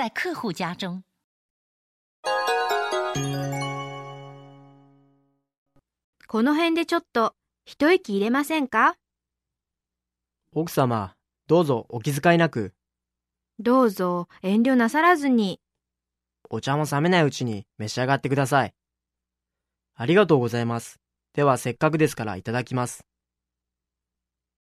在客户家中。この辺でちょっと一息入れませんか？奥様、どうぞお気遣いなく、どうぞ遠慮なさらずに。お茶も冷めないうちに召し上がってください。ありがとうございます。ではせっかくですからいただきます。